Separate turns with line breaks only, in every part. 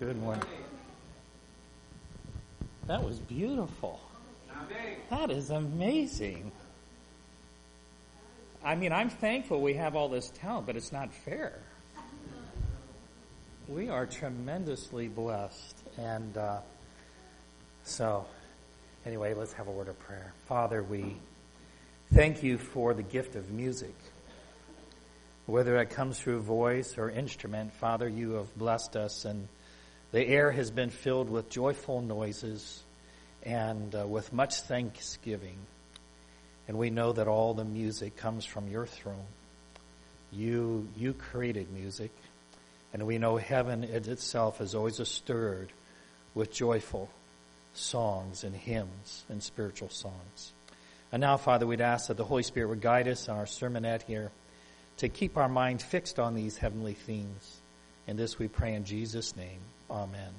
Good morning. That was beautiful. That is amazing. I mean, I'm thankful we have all this talent, but it's not fair. We are tremendously blessed. And uh, so, anyway, let's have a word of prayer. Father, we thank you for the gift of music. Whether it comes through voice or instrument, Father, you have blessed us, and the air has been filled with joyful noises and uh, with much thanksgiving. And we know that all the music comes from your throne. You, you created music. And we know heaven itself is always stirred with joyful songs and hymns and spiritual songs. And now, Father, we'd ask that the Holy Spirit would guide us on our sermonette here to keep our mind fixed on these heavenly themes. And this we pray in Jesus' name. Amen.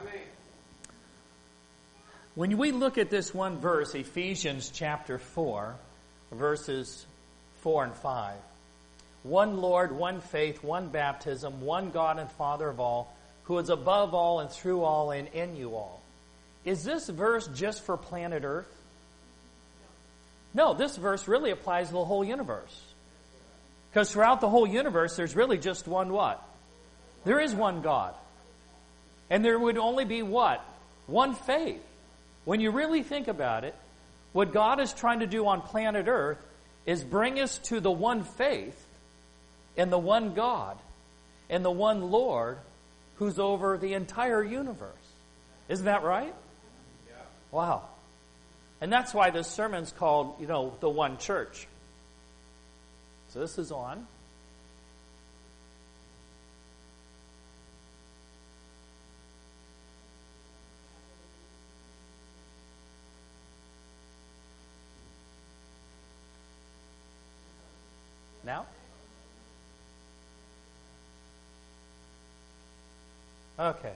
Amen. When we look at this one verse, Ephesians chapter 4, verses 4 and 5, one Lord, one faith, one baptism, one God and Father of all, who is above all and through all and in you all. Is this verse just for planet Earth? No, this verse really applies to the whole universe. Because throughout the whole universe, there's really just one what? There is one God. And there would only be what? One faith. When you really think about it, what God is trying to do on planet Earth is bring us to the one faith and the one God and the one Lord who's over the entire universe. Isn't that right? Yeah. Wow. And that's why this sermon's called, you know, the one church. So this is on. Now? Okay.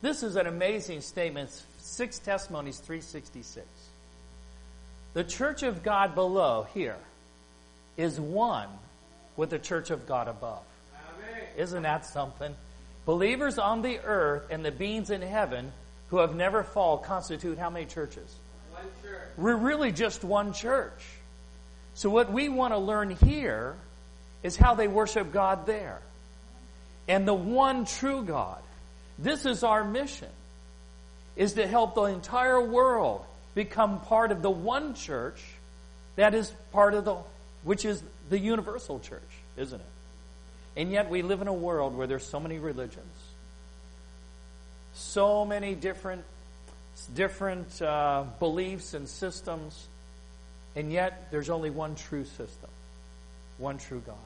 This is an amazing statement. Six Testimonies 366. The church of God below here is one with the church of God above. Amen. Isn't that something? Believers on the earth and the beings in heaven who have never fallen constitute how many churches? One church. We're really just one church. So what we want to learn here is how they worship God there. And the one true God. This is our mission. Is to help the entire world become part of the one church that is part of the, which is the universal church, isn't it? And yet we live in a world where there's so many religions, so many different, different uh, beliefs and systems, and yet there's only one true system, one true God.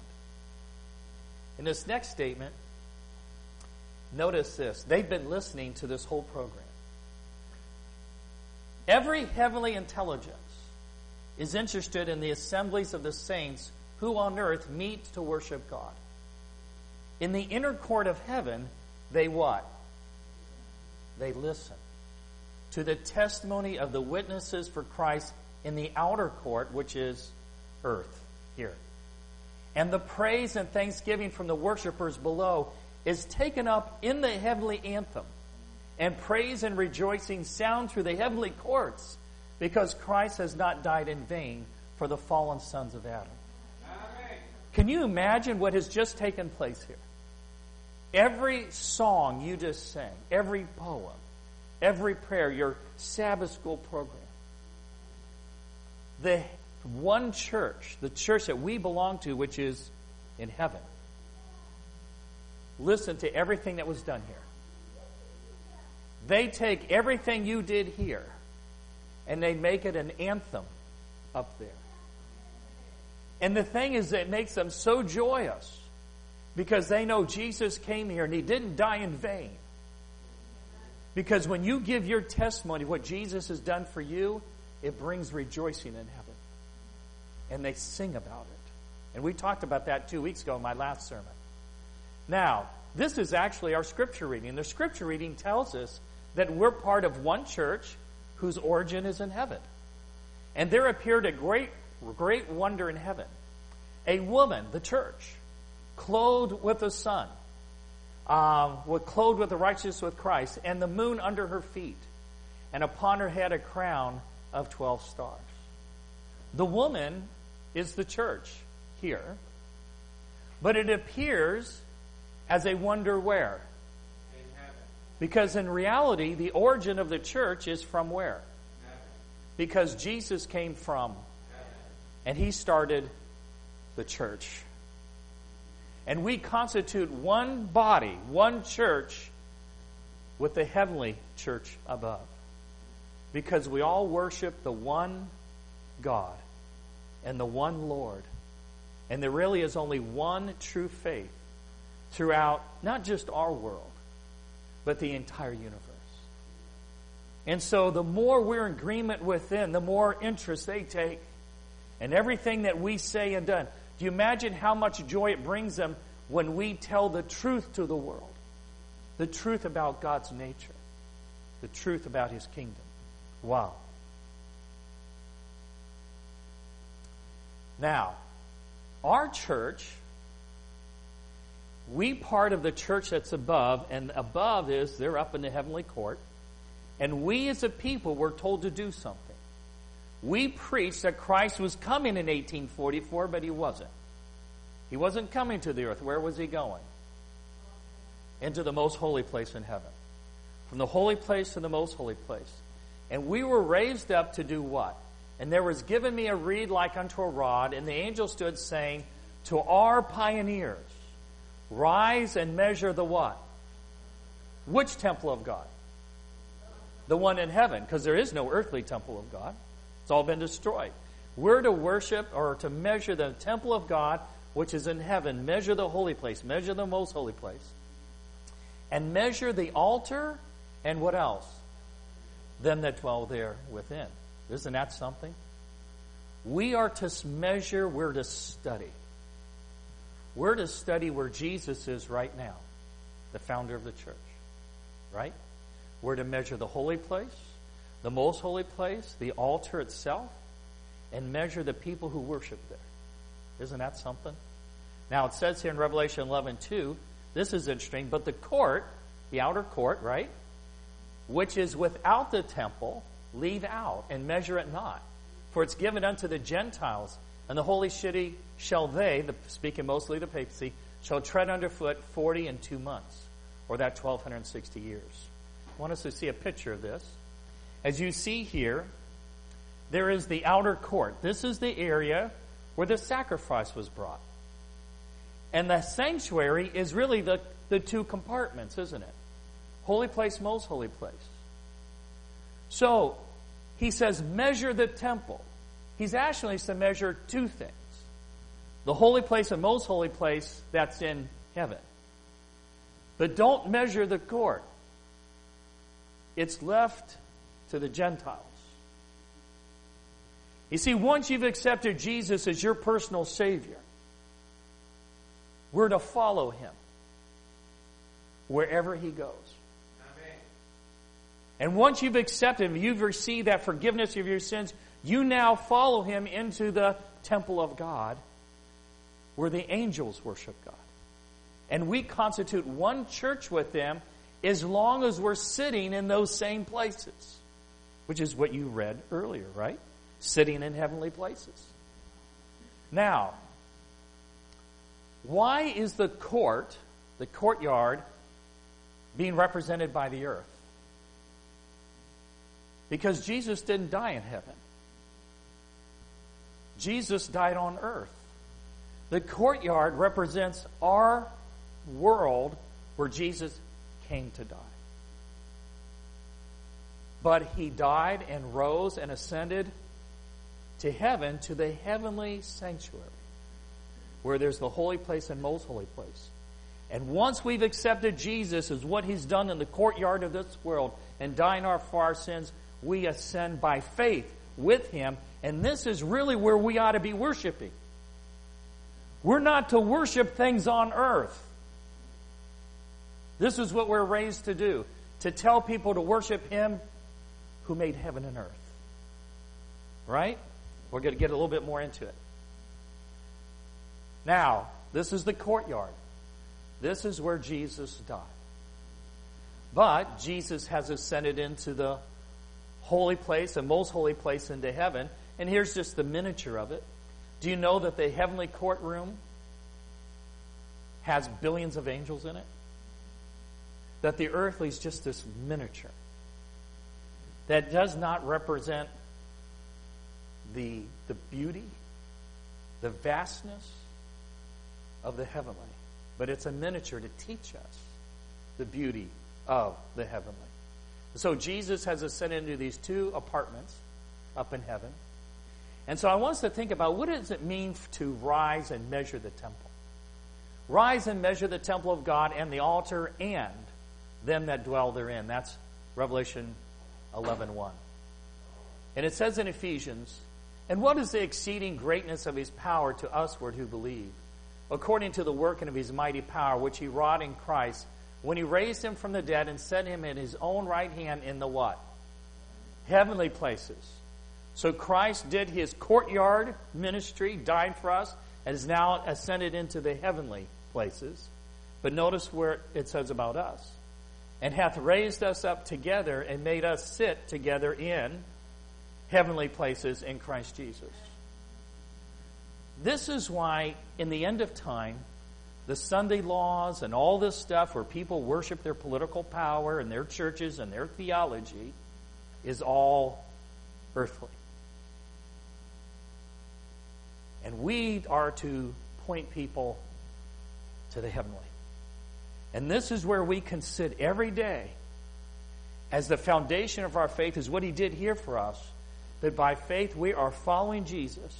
In this next statement, notice this. They've been listening to this whole program. Every heavenly intelligence is interested in the assemblies of the saints who on earth meet to worship God. In the inner court of heaven, they what? They listen to the testimony of the witnesses for Christ in the outer court, which is earth, here. And the praise and thanksgiving from the worshipers below is taken up in the heavenly anthem and praise and rejoicing sound through the heavenly courts because Christ has not died in vain for the fallen sons of Adam. Amen. Can you imagine what has just taken place here? Every song you just sang, every poem, every prayer, your Sabbath school program, the one church, the church that we belong to, which is in heaven, listen to everything that was done here. They take everything you did here and they make it an anthem up there. And the thing is, it makes them so joyous because they know Jesus came here and he didn't die in vain. Because when you give your testimony, what Jesus has done for you, it brings rejoicing in heaven. And they sing about it. And we talked about that two weeks ago in my last sermon. Now, this is actually our scripture reading. The scripture reading tells us that we're part of one church whose origin is in heaven. And there appeared a great, great wonder in heaven. A woman, the church, clothed with the sun, um, clothed with the righteousness with Christ, and the moon under her feet, and upon her head a crown of 12 stars. The woman is the church here, but it appears as a wonder where? Because in reality, the origin of the church is from where? Because Jesus came from, and he started the church. And we constitute one body, one church, with the heavenly church above. Because we all worship the one God and the one Lord. And there really is only one true faith throughout not just our world, but the entire universe. And so the more we're in agreement with them, the more interest they take in everything that we say and done. Do you imagine how much joy it brings them when we tell the truth to the world? The truth about God's nature, the truth about His kingdom. Wow. Now, our church, we part of the church that's above, and above is they're up in the heavenly court. And we as a people were told to do something. We preached that Christ was coming in 1844, but he wasn't. He wasn't coming to the earth. Where was he going? Into the most holy place in heaven. From the holy place to the most holy place. And we were raised up to do what? And there was given me a reed like unto a rod, and the angel stood saying, To our pioneers, rise and measure the what? Which temple of God? The one in heaven, because there is no earthly temple of God. It's all been destroyed. We're to worship or to measure the temple of God, which is in heaven. Measure the holy place. Measure the most holy place. And measure the altar and what else? Them that dwell there within. Isn't that something? We are to measure, we're to study. We're to study where Jesus is right now, the founder of the church. Right? We're to measure the holy place, the most holy place, the altar itself, and measure the people who worship there. Isn't that something? Now it says here in Revelation 11 2, this is interesting, but the court, the outer court, right, which is without the temple, leave out and measure it not. For it's given unto the Gentiles, and the holy city shall they, the, speaking mostly the papacy, shall tread underfoot forty and two months, or that 1260 years. I want us to see a picture of this. As you see here, there is the outer court. This is the area where the sacrifice was brought. And the sanctuary is really the, the two compartments, isn't it? Holy place, most holy place. So, he says, measure the temple. He's actually to measure two things the holy place and most holy place that's in heaven. But don't measure the court, it's left to the Gentiles. You see, once you've accepted Jesus as your personal Savior, we're to follow Him wherever He goes. And once you've accepted Him, you've received that forgiveness of your sins, you now follow Him into the temple of God where the angels worship God. And we constitute one church with them as long as we're sitting in those same places, which is what you read earlier, right? Sitting in heavenly places. Now, why is the court, the courtyard, being represented by the earth? Because Jesus didn't die in heaven. Jesus died on earth. The courtyard represents our world where Jesus came to die. But he died and rose and ascended to heaven, to the heavenly sanctuary, where there's the holy place and most holy place. And once we've accepted Jesus as what he's done in the courtyard of this world and dying for our sins, we ascend by faith with Him. And this is really where we ought to be worshiping. We're not to worship things on earth. This is what we're raised to do to tell people to worship Him who made heaven and earth. Right? We're going to get a little bit more into it. Now, this is the courtyard. This is where Jesus died. But Jesus has ascended into the holy place, the most holy place into heaven. And here's just the miniature of it. Do you know that the heavenly courtroom has billions of angels in it? That the earthly is just this miniature that does not represent the, the beauty, the vastness of the heavenly, but it's a miniature to teach us the beauty of the heavenly. So Jesus has ascended into these two apartments up in heaven. And so I want us to think about what does it mean to rise and measure the temple? Rise and measure the temple of God and the altar and them that dwell therein. That's Revelation 11.1. 1. And it says in Ephesians, And what is the exceeding greatness of his power to usward who believe? According to the working of his mighty power, which he wrought in Christ, when he raised him from the dead and set him in his own right hand in the what? Heavenly places. So Christ did his courtyard ministry, died for us, and is now ascended into the heavenly places. But notice where it says about us. And hath raised us up together and made us sit together in heavenly places in Christ Jesus. This is why, in the end of time, the Sunday laws and all this stuff where people worship their political power and their churches and their theology is all earthly. And we are to point people to the heavenly. And this is where we can sit every day as the foundation of our faith is what he did here for us. That by faith we are following Jesus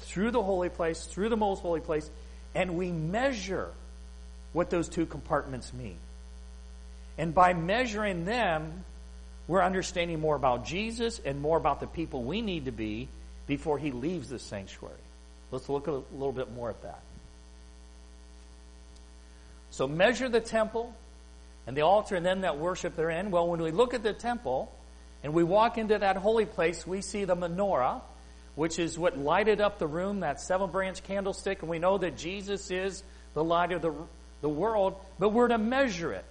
through the holy place, through the most holy place, and we measure what those two compartments mean. And by measuring them, we're understanding more about Jesus and more about the people we need to be before he leaves the sanctuary. Let's look a little bit more at that. So measure the temple and the altar and them that worship therein. Well, when we look at the temple and we walk into that holy place, we see the menorah which is what lighted up the room, that seven branch candlestick, and we know that Jesus is the light of the, the world, but we're to measure it.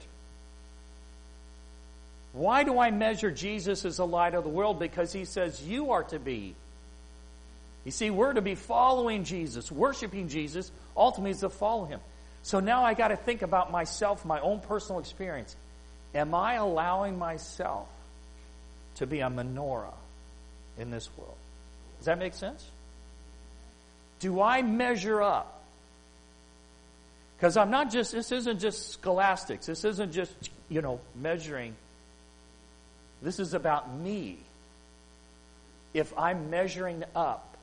Why do I measure Jesus as the light of the world? Because he says you are to be. You see, we're to be following Jesus, worshiping Jesus, ultimately is to follow him. So now I got to think about myself, my own personal experience. Am I allowing myself to be a menorah in this world? Does that make sense? Do I measure up? Because I'm not just, this isn't just scholastics. This isn't just, you know, measuring. This is about me. If I'm measuring up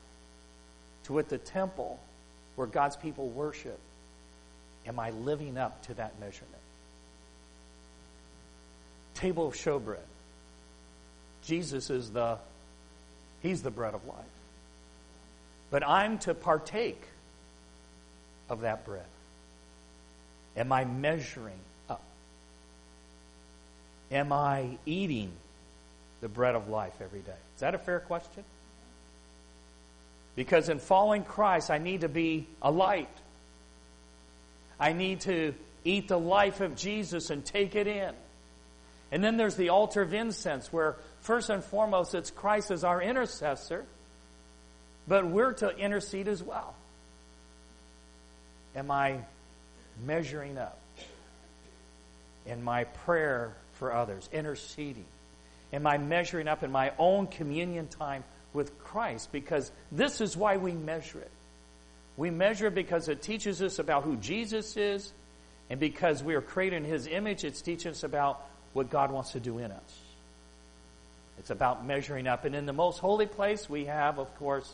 to what the temple where God's people worship, am I living up to that measurement? Table of showbread. Jesus is the He's the bread of life. But I'm to partake of that bread. Am I measuring up? Am I eating the bread of life every day? Is that a fair question? Because in following Christ, I need to be a light. I need to eat the life of Jesus and take it in. And then there's the altar of incense where first and foremost it's Christ as our intercessor, but we're to intercede as well. Am I measuring up in my prayer for others, interceding? Am I measuring up in my own communion time with Christ? Because this is why we measure it. We measure it because it teaches us about who Jesus is, and because we are created in His image, it's teaching us about what God wants to do in us. It's about measuring up. And in the most holy place, we have, of course,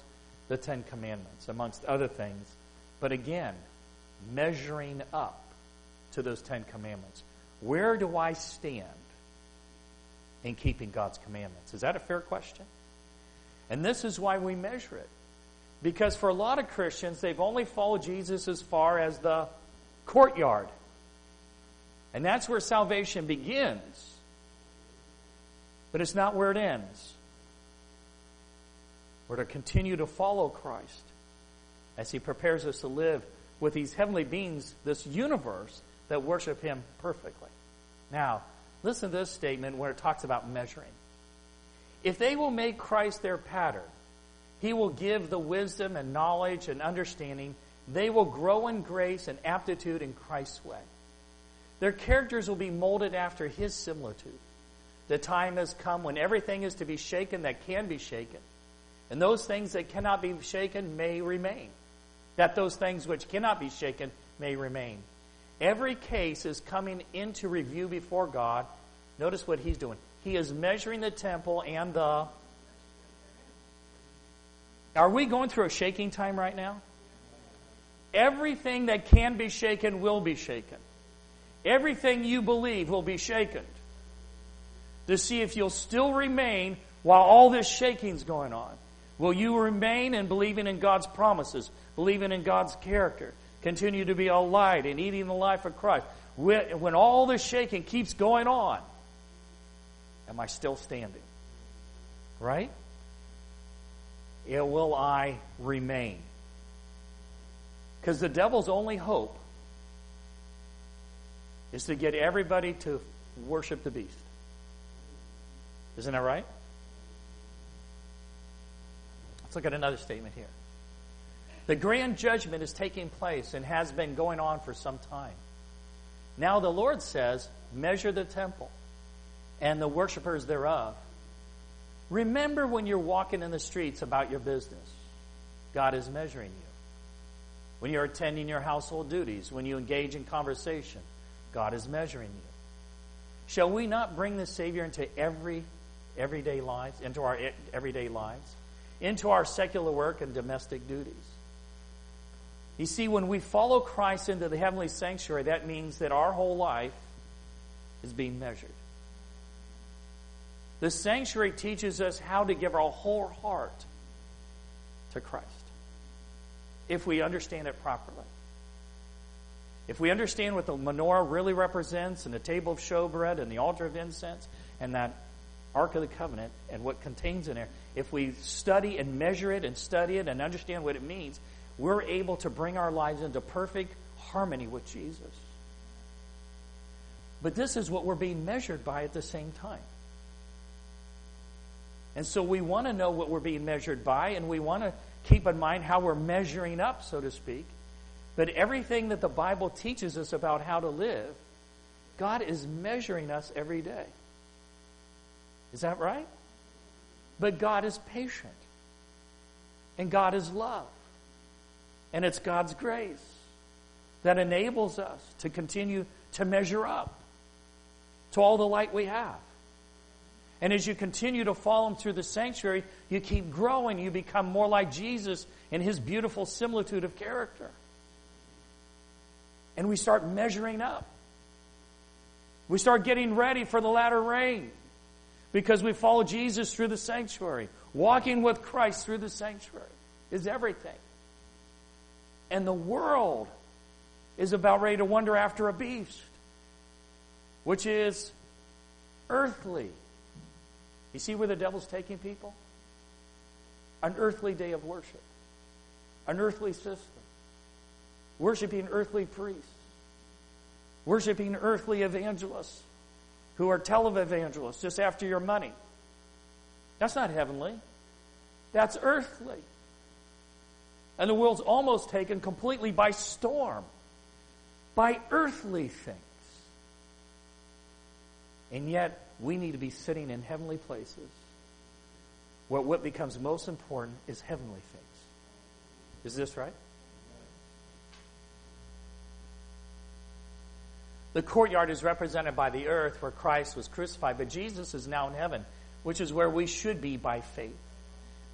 the Ten Commandments, amongst other things. But again, measuring up to those Ten Commandments. Where do I stand in keeping God's commandments? Is that a fair question? And this is why we measure it. Because for a lot of Christians, they've only followed Jesus as far as the courtyard. And that's where salvation begins. But it's not where it ends. We're to continue to follow Christ as He prepares us to live with these heavenly beings, this universe that worship Him perfectly. Now, listen to this statement where it talks about measuring. If they will make Christ their pattern, He will give the wisdom and knowledge and understanding. They will grow in grace and aptitude in Christ's way. Their characters will be molded after His similitude. The time has come when everything is to be shaken that can be shaken, and those things that cannot be shaken may remain. That those things which cannot be shaken may remain. Every case is coming into review before God. Notice what He's doing. He is measuring the temple and the. Are we going through a shaking time right now? Everything that can be shaken will be shaken. Everything you believe will be shaken to see if you'll still remain while all this shaking's going on. Will you remain in believing in God's promises, believing in God's character, continue to be a light and eating the life of Christ? When all this shaking keeps going on, am I still standing? Right? Or will I remain? Because the devil's only hope is to get everybody to worship the beast. Isn't that right? Let's look at another statement here. The grand judgment is taking place and has been going on for some time. Now the Lord says, measure the temple and the worshippers thereof. Remember when you're walking in the streets about your business. God is measuring you. When you're attending your household duties, when you engage in conversation, God is measuring you. Shall we not bring the Savior into every everyday lives, into our everyday lives, into our secular work and domestic duties. You see, when we follow Christ into the heavenly sanctuary, that means that our whole life is being measured. The sanctuary teaches us how to give our whole heart to Christ if we understand it properly. If we understand what the menorah really represents and the table of showbread and the altar of incense and that Ark of the Covenant and what contains in there, if we study and measure it and study it and understand what it means, we're able to bring our lives into perfect harmony with Jesus. But this is what we're being measured by at the same time. And so we want to know what we're being measured by, and we want to keep in mind how we're measuring up, so to speak. But everything that the Bible teaches us about how to live, God is measuring us every day. Is that right? But God is patient. And God is love. And it's God's grace that enables us to continue to measure up to all the light we have. And as you continue to follow Him through the sanctuary, you keep growing. You become more like Jesus in His beautiful similitude of character. And we start measuring up. We start getting ready for the latter rain because we follow Jesus through the sanctuary. Walking with Christ through the sanctuary is everything. And the world is about ready to wander after a beast, which is earthly. You see where the devil's taking people? An earthly day of worship, an earthly system, worshiping earthly priests, worshiping earthly evangelists, who are televangelists just after your money. That's not heavenly. That's earthly. And the world's almost taken completely by storm, by earthly things. And yet, we need to be sitting in heavenly places what becomes most important is heavenly things. Is this right? The courtyard is represented by the earth where Christ was crucified, but Jesus is now in heaven, which is where we should be by faith.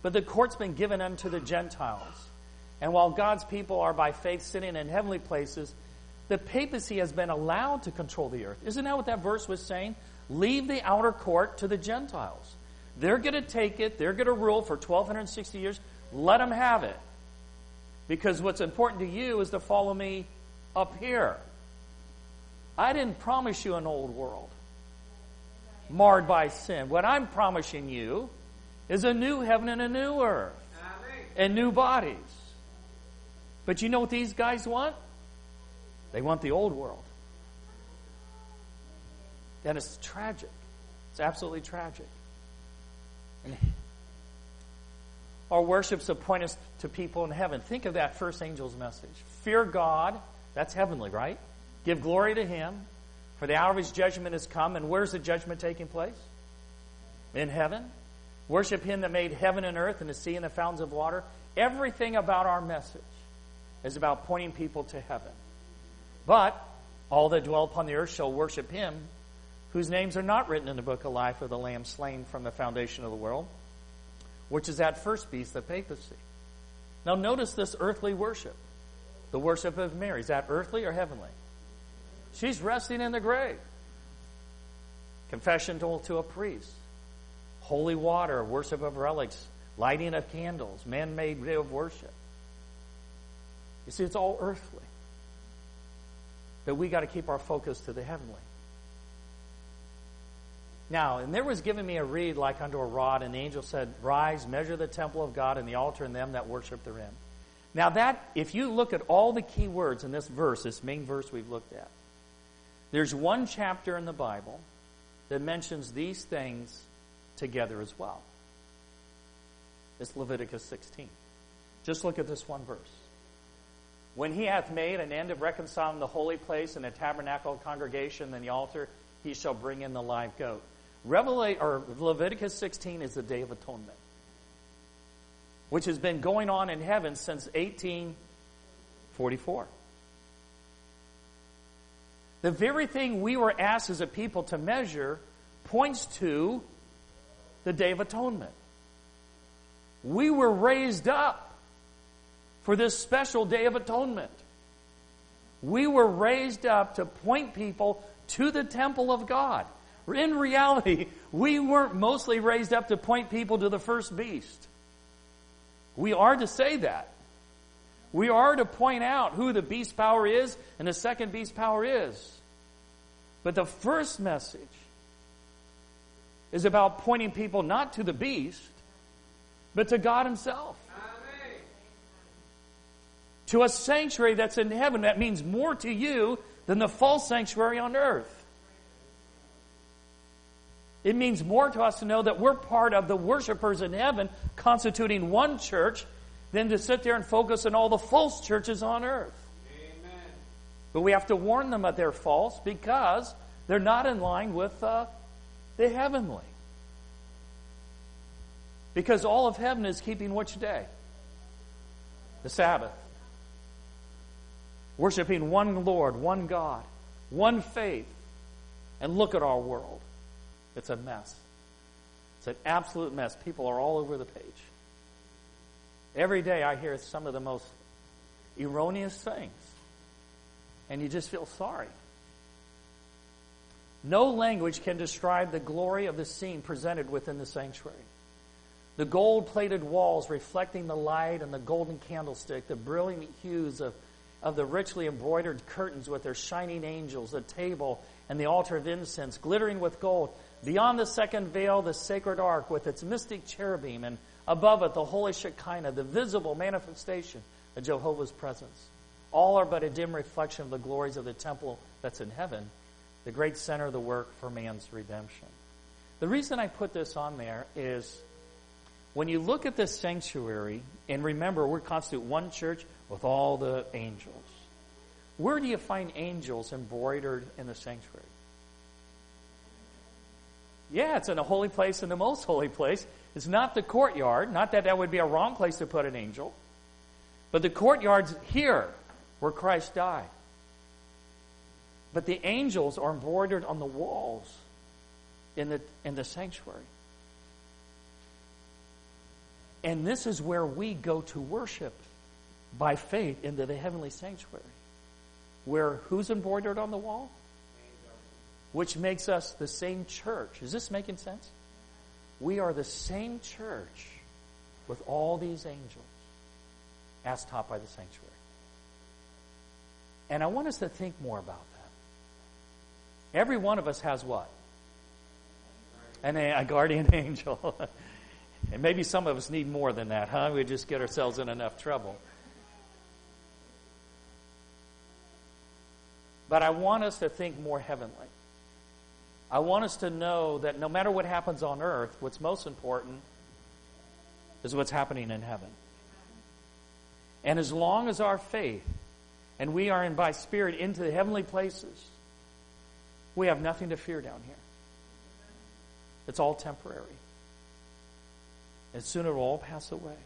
But the court's been given unto the Gentiles. And while God's people are by faith sitting in heavenly places, the papacy has been allowed to control the earth. Isn't that what that verse was saying? Leave the outer court to the Gentiles. They're going to take it, they're going to rule for 1260 years. Let them have it. Because what's important to you is to follow me up here. I didn't promise you an old world marred by sin. What I'm promising you is a new heaven and a new earth and new bodies. But you know what these guys want? They want the old world. then it's tragic. It's absolutely tragic. And our worships point us to people in heaven. Think of that first angel's message. Fear God, that's heavenly, right? Give glory to Him, for the hour of His judgment has come. And where's the judgment taking place? In heaven. Worship Him that made heaven and earth and the sea and the fountains of water. Everything about our message is about pointing people to heaven. But all that dwell upon the earth shall worship Him whose names are not written in the book of life of the Lamb slain from the foundation of the world, which is that first beast, the papacy. Now, notice this earthly worship. The worship of Mary. Is that earthly or heavenly? She's resting in the grave. Confession to, a priest. Holy water, worship of relics, lighting of candles, man made day of worship. You see, it's all earthly. But we got to keep our focus to the heavenly. Now, and there was given me a reed like unto a rod, and the angel said, Rise, measure the temple of God and the altar and them that worship therein. Now, that, if you look at all the key words in this verse, this main verse we've looked at, there's one chapter in the Bible that mentions these things together as well. It's Leviticus 16. Just look at this one verse. When he hath made an end of reconciling the holy place and the tabernacle congregation and the altar, he shall bring in the live goat. Revelation, or Leviticus 16 is the Day of Atonement, which has been going on in heaven since 1844. The very thing we were asked as a people to measure points to the Day of Atonement. We were raised up for this special Day of Atonement. We were raised up to point people to the temple of God. In reality, we weren't mostly raised up to point people to the first beast. We are to say that. We are to point out who the beast power is and the second beast power is. But the first message is about pointing people not to the beast, but to God Himself. Amen. To a sanctuary that's in heaven that means more to you than the false sanctuary on earth. It means more to us to know that we're part of the worshipers in heaven, constituting one church, than to sit there and focus on all the false churches on earth. Amen. But we have to warn them that they're false because they're not in line with uh, the heavenly. Because all of heaven is keeping which day? The Sabbath. Worshipping one Lord, one God, one faith. And look at our world. It's a mess. It's an absolute mess. People are all over the page. Every day I hear some of the most erroneous things, and you just feel sorry. No language can describe the glory of the scene presented within the sanctuary. The gold plated walls reflecting the light and the golden candlestick, the brilliant hues of, of the richly embroidered curtains with their shining angels, the table and the altar of incense glittering with gold. Beyond the second veil, the sacred ark with its mystic cherubim, and above it, the holy Shekinah, the visible manifestation of Jehovah's presence. All are but a dim reflection of the glories of the temple that's in heaven, the great center of the work for man's redemption. The reason I put this on there is when you look at this sanctuary, and remember, we constitute one church with all the angels. Where do you find angels embroidered in the sanctuary? Yeah, it's in a holy place, in the most holy place. It's not the courtyard. Not that that would be a wrong place to put an angel. But the courtyard's here, where Christ died. But the angels are embroidered on the walls in the, in the sanctuary. And this is where we go to worship by faith into the heavenly sanctuary. Where who's embroidered on the wall? Which makes us the same church. Is this making sense? We are the same church with all these angels as taught by the sanctuary. And I want us to think more about that. Every one of us has what? An, a guardian angel. and maybe some of us need more than that, huh? We just get ourselves in enough trouble. But I want us to think more heavenly. I want us to know that no matter what happens on earth, what's most important is what's happening in heaven. And as long as our faith and we are in by spirit into the heavenly places, we have nothing to fear down here. It's all temporary. And soon it will all pass away.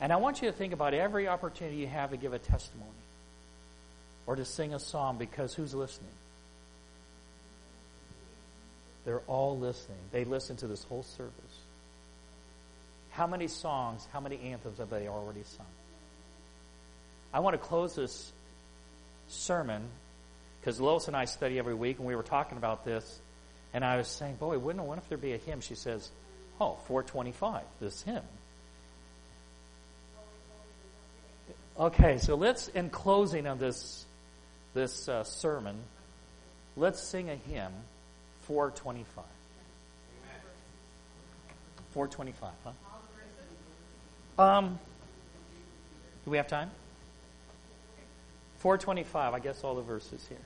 And I want you to think about every opportunity you have to give a testimony or to sing a song because who's listening? They're all listening. They listen to this whole service. How many songs, how many anthems have they already sung? I want to close this sermon because Lois and I study every week, and we were talking about this, and I was saying, boy, wouldn't it, what if there be a hymn? She says, oh, 425, this hymn. Okay, so let's, in closing of this, this uh, sermon, let's sing a hymn, 425. 425, huh? Um, do we have time? 425, I guess all the verses here.